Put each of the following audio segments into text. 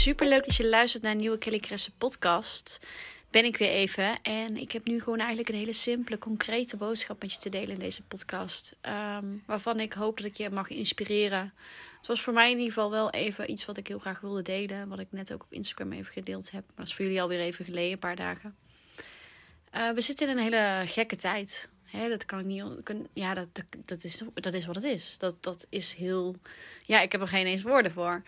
super leuk dat je luistert naar een nieuwe Kelly Kresse podcast. Ben ik weer even en ik heb nu gewoon eigenlijk een hele simpele, concrete boodschap met je te delen in deze podcast. Ehm, waarvan ik hoop dat ik je mag inspireren. Het was voor mij in ieder geval wel even iets wat ik heel graag wilde delen. Wat ik net ook op Instagram even gedeeld heb. Maar dat is voor jullie alweer even geleden, een paar dagen. Uh, we zitten in een hele gekke tijd. Dat kan ik niet. Ja, dat, dat, is, dat is wat het is. Dat, dat is heel. Ja, ik heb er geen eens woorden voor.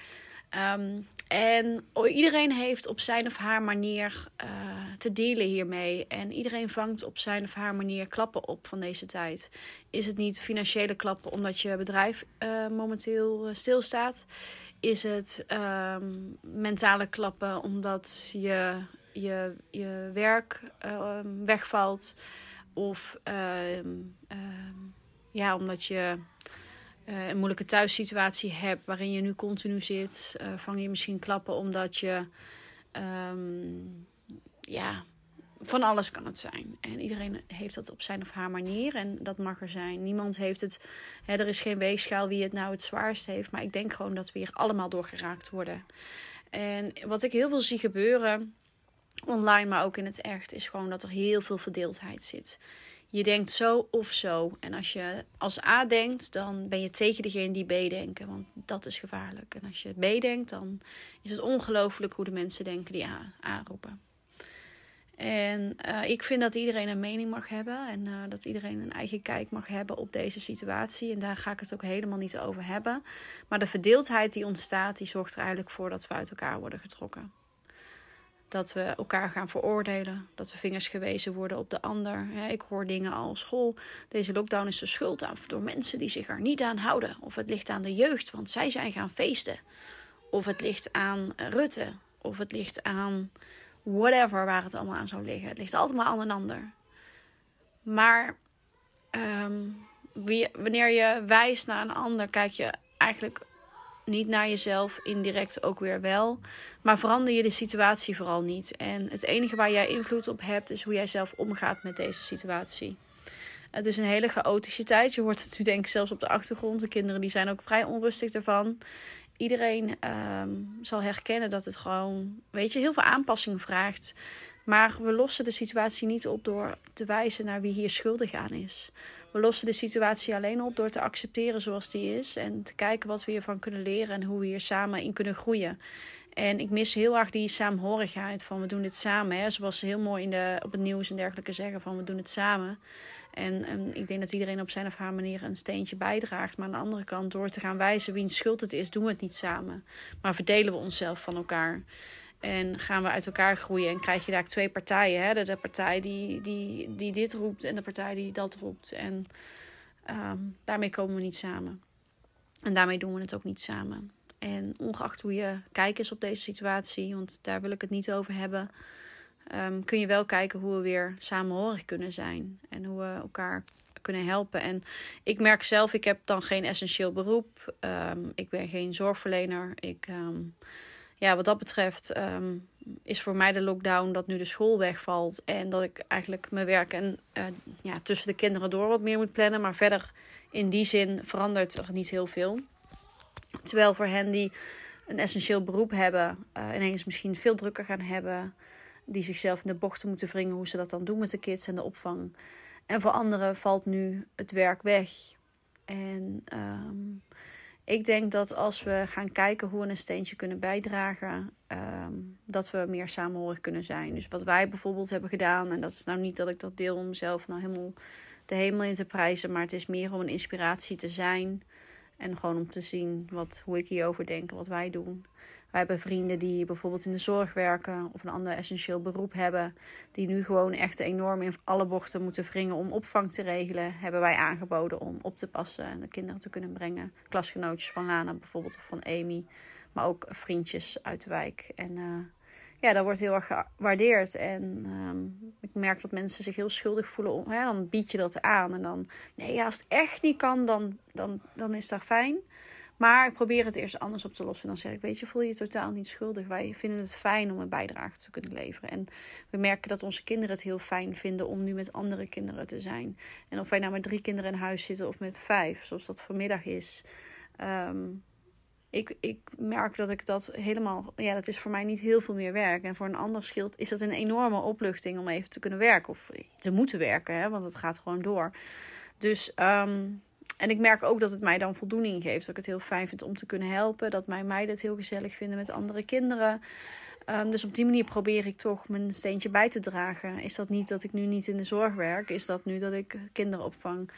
Um, en iedereen heeft op zijn of haar manier uh, te dealen hiermee. En iedereen vangt op zijn of haar manier klappen op van deze tijd. Is het niet financiële klappen omdat je bedrijf uh, momenteel stilstaat? Is het um, mentale klappen omdat je, je, je werk uh, wegvalt? Of ja, omdat je uh, een moeilijke thuissituatie hebt waarin je nu continu zit, uh, vang je misschien klappen omdat je, um, ja, van alles kan het zijn. En iedereen heeft dat op zijn of haar manier en dat mag er zijn. Niemand heeft het, hè, er is geen weegschaal wie het nou het zwaarst heeft, maar ik denk gewoon dat we hier allemaal door geraakt worden. En wat ik heel veel zie gebeuren, online, maar ook in het echt, is gewoon dat er heel veel verdeeldheid zit. Je denkt zo of zo. En als je als A denkt, dan ben je tegen degene die B denken. Want dat is gevaarlijk. En als je B denkt, dan is het ongelooflijk hoe de mensen denken die A, A. En uh, ik vind dat iedereen een mening mag hebben. En uh, dat iedereen een eigen kijk mag hebben op deze situatie. En daar ga ik het ook helemaal niet over hebben. Maar de verdeeldheid die ontstaat, die zorgt er eigenlijk voor dat we uit elkaar worden getrokken. Dat we elkaar gaan veroordelen. Dat we vingers gewezen worden op de ander. Ik hoor dingen als school. Deze lockdown is de schuld aan door mensen die zich er niet aan houden. Of het ligt aan de jeugd, want zij zijn gaan feesten. Of het ligt aan Rutte. Of het ligt aan whatever waar het allemaal aan zou liggen. Het ligt altijd maar aan een ander. Maar um, wanneer je wijst naar een ander, kijk je eigenlijk niet naar jezelf, indirect ook weer wel. Maar verander je de situatie vooral niet. En het enige waar jij invloed op hebt, is hoe jij zelf omgaat met deze situatie. Het is een hele chaotische tijd. Je hoort het nu denk ik zelfs op de achtergrond. De kinderen die zijn ook vrij onrustig ervan. Iedereen um, zal herkennen dat het gewoon, weet je, heel veel aanpassing vraagt. Maar we lossen de situatie niet op door te wijzen naar wie hier schuldig aan is. We lossen de situatie alleen op door te accepteren zoals die is. En te kijken wat we hiervan kunnen leren en hoe we hier samen in kunnen groeien. En ik mis heel erg die saamhorigheid van we doen dit samen. Hè? Zoals ze heel mooi in de, op het nieuws en dergelijke zeggen van we doen het samen. En, en ik denk dat iedereen op zijn of haar manier een steentje bijdraagt. Maar aan de andere kant, door te gaan wijzen wiens schuld het is, doen we het niet samen. Maar verdelen we onszelf van elkaar. En gaan we uit elkaar groeien en krijg je daar twee partijen. Hè? De, de partij die, die, die dit roept en de partij die dat roept. En um, daarmee komen we niet samen. En daarmee doen we het ook niet samen. En ongeacht hoe je kijkt is op deze situatie, want daar wil ik het niet over hebben, um, kun je wel kijken hoe we weer samenhorig kunnen zijn. En hoe we elkaar kunnen helpen. En ik merk zelf, ik heb dan geen essentieel beroep. Um, ik ben geen zorgverlener. Ik ja, wat dat betreft um, is voor mij de lockdown dat nu de school wegvalt. En dat ik eigenlijk mijn werk en uh, ja, tussen de kinderen door wat meer moet plannen. Maar verder in die zin verandert er niet heel veel. Terwijl voor hen die een essentieel beroep hebben, uh, ineens misschien veel drukker gaan hebben. Die zichzelf in de bochten moeten wringen hoe ze dat dan doen met de kids en de opvang. En voor anderen valt nu het werk weg. En um, ik denk dat als we gaan kijken hoe we een steentje kunnen bijdragen, um, dat we meer samenhorig kunnen zijn. Dus wat wij bijvoorbeeld hebben gedaan, en dat is nou niet dat ik dat deel om mezelf nou helemaal de hemel in te prijzen, maar het is meer om een inspiratie te zijn. En gewoon om te zien wat, hoe ik hierover denk en wat wij doen. Wij hebben vrienden die bijvoorbeeld in de zorg werken of een ander essentieel beroep hebben. Die nu gewoon echt enorm in alle bochten moeten wringen om opvang te regelen. Hebben wij aangeboden om op te passen en de kinderen te kunnen brengen. Klasgenootjes van Lana bijvoorbeeld of van Amy. Maar ook vriendjes uit de wijk. En uh, ja, dat wordt heel erg gewaardeerd. En um, ik merk dat mensen zich heel schuldig voelen. Hè, dan bied je dat aan. En dan, nee, als het echt niet kan, dan, dan, dan is dat fijn. Maar ik probeer het eerst anders op te lossen. Dan zeg ik, weet je, voel je je totaal niet schuldig. Wij vinden het fijn om een bijdrage te kunnen leveren. En we merken dat onze kinderen het heel fijn vinden om nu met andere kinderen te zijn. En of wij nou met drie kinderen in huis zitten of met vijf, zoals dat vanmiddag is. Um, ik, ik merk dat ik dat helemaal, ja, dat is voor mij niet heel veel meer werk. En voor een ander scheelt is dat een enorme opluchting om even te kunnen werken of te moeten werken, hè, want het gaat gewoon door. Dus, ehm, en ik merk ook dat het mij dan voldoening geeft. Dat ik het heel fijn vind om te kunnen helpen. Dat mijn meiden het heel gezellig vinden met andere kinderen. Um, dus op die manier probeer ik toch mijn steentje bij te dragen. Is dat niet dat ik nu niet in de zorg werk? Is dat nu dat ik kinderen opvang?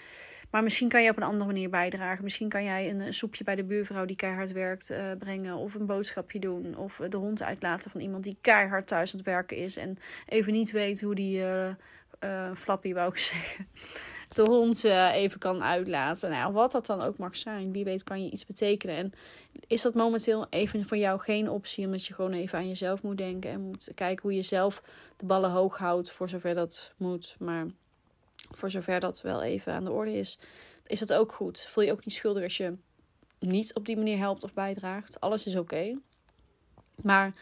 Maar misschien kan je op een andere manier bijdragen. Misschien kan jij een, soepje bij de buurvrouw die keihard werkt uh, brengen. Of een boodschapje doen. Of de hond uitlaten van iemand die keihard thuis aan het werken is. En even niet weet hoe die uh, uh, flappy wou zeggen de hond even kan uitlaten. Nou, wat dat dan ook mag zijn. Wie weet kan je iets betekenen. En is dat momenteel even voor jou geen optie. Omdat je gewoon even aan jezelf moet denken. En moet kijken hoe je zelf de ballen hoog houdt. Voor zover dat moet. Maar voor zover dat wel even aan de orde is. Is dat ook goed. Voel je ook niet schuldig als je niet op die manier helpt of bijdraagt. Alles is oké. Maar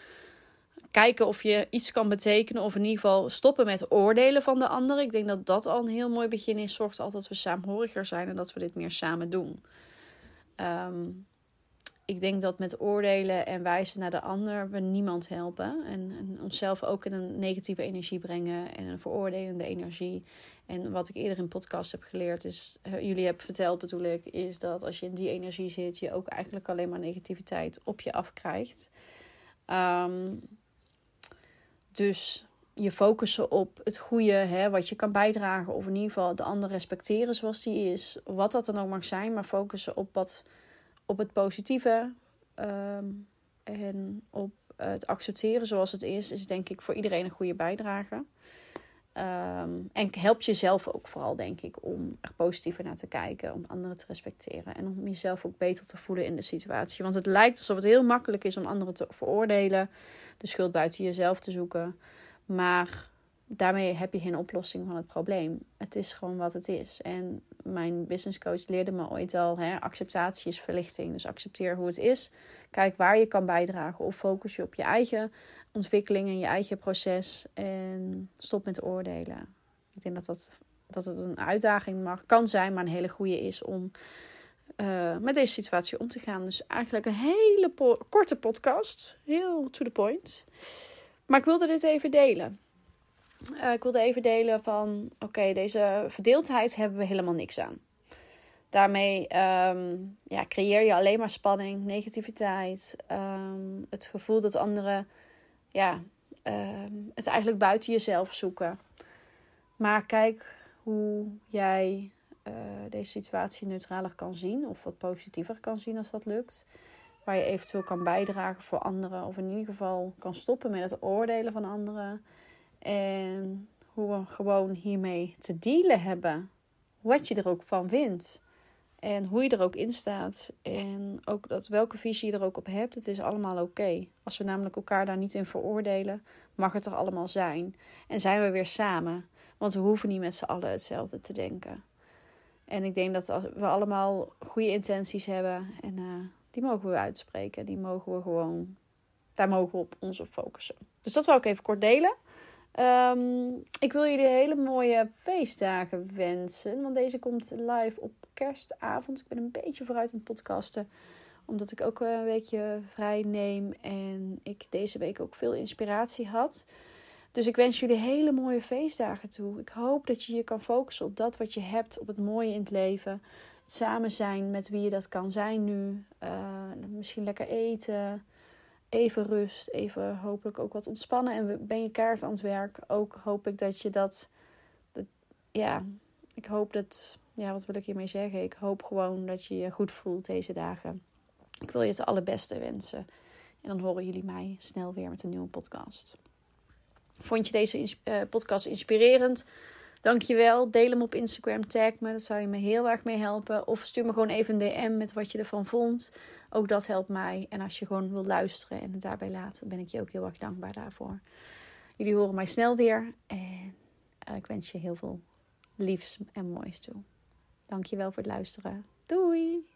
kijken of je iets kan betekenen. Of in ieder geval stoppen met oordelen van de ander. Ik denk dat dat al een heel mooi begin is. Zorgt altijd dat we saamhoriger zijn en dat we dit meer samen doen. Ehm, ik denk dat met oordelen en wijzen naar de ander we niemand helpen. En, en, onszelf ook in een negatieve energie brengen en een veroordelende energie. En wat ik eerder in podcast heb geleerd is, uh, jullie hebben verteld bedoel ik, is dat als je in die energie zit, je ook eigenlijk alleen maar negativiteit op je afkrijgt. Um, dus je focussen op het goede, hè, wat je kan bijdragen. Of in ieder geval de ander respecteren zoals die is. Wat dat dan ook mag zijn. Maar focussen op, wat, op het positieve. Ehm, en op het accepteren zoals het is. Is denk ik voor iedereen een goede bijdrage. Um, en helpt jezelf ook vooral, denk ik, om er positiever naar te kijken, om anderen te respecteren en om jezelf ook beter te voelen in de situatie. Want het lijkt alsof het heel makkelijk is om anderen te veroordelen, de schuld buiten jezelf te zoeken. Maar daarmee heb je geen oplossing van het probleem. Het is gewoon wat het is. En mijn business coach leerde me ooit al: hè, acceptatie is verlichting. Dus accepteer hoe het is. Kijk waar je kan bijdragen of focus je op je eigen ontwikkeling en je eigen proces. En stop met oordelen. Ik denk dat, dat, dat het een uitdaging mag, kan zijn, maar een hele goede is om uh, met deze situatie om te gaan. Dus eigenlijk een hele korte podcast. Heel to the point. Maar ik wilde dit even delen. Uh, ik wilde even delen van: oké, deze verdeeldheid hebben we helemaal niks aan. Daarmee um, ja, creëer je alleen maar spanning, negativiteit, um, het gevoel dat anderen ja, ehm, het eigenlijk buiten jezelf zoeken. Maar kijk hoe jij uh, deze situatie neutraler kan zien, of wat positiever kan zien als dat lukt. Waar je eventueel kan bijdragen voor anderen, of in ieder geval kan stoppen met het oordelen van anderen. En hoe we gewoon hiermee te dealen hebben. Wat je er ook van vindt. En hoe je er ook in staat. En ook dat welke visie je er ook op hebt. Het is allemaal oké. Als we namelijk elkaar daar niet in veroordelen, mag het er allemaal zijn. En zijn we weer samen. Want we hoeven niet met z'n allen hetzelfde te denken. En ik denk dat we allemaal goede intenties hebben. En uh, die mogen we uitspreken. Die mogen we gewoon. Daar mogen we op ons focussen. Dus dat wil ik even kort delen. Um, ik wil jullie hele mooie feestdagen wensen. Want deze komt live op kerstavond. Ik ben een beetje vooruit aan het podcasten. Omdat ik ook een weekje vrij neem. En ik deze week ook veel inspiratie had. Dus ik wens jullie hele mooie feestdagen toe. Ik hoop dat je je kan focussen op dat wat je hebt. Op het mooie in het leven. Het samen zijn met wie je dat kan zijn nu. Uh, misschien lekker eten even rust, even hopelijk ook wat ontspannen. En ben je kaart aan het werk, ook hoop ik dat je dat, ja, ik hoop dat, ja, wat wil ik hiermee zeggen? Ik hoop gewoon dat je je goed voelt deze dagen. Ik wil je het allerbeste wensen. En dan horen jullie mij snel weer met een nieuwe podcast. Vond je deze uh, podcast inspirerend? Dankjewel. Deel hem op Instagram. Tag me. Dat zou je me heel erg mee helpen. Of stuur me gewoon even een DM met wat je ervan vond. Ook dat helpt mij. En als je gewoon wil luisteren en het daarbij laten, ben ik je ook heel erg dankbaar daarvoor. Jullie horen mij snel weer. En eh, ik wens je heel veel liefs en moois toe. Dankjewel voor het luisteren. Doei!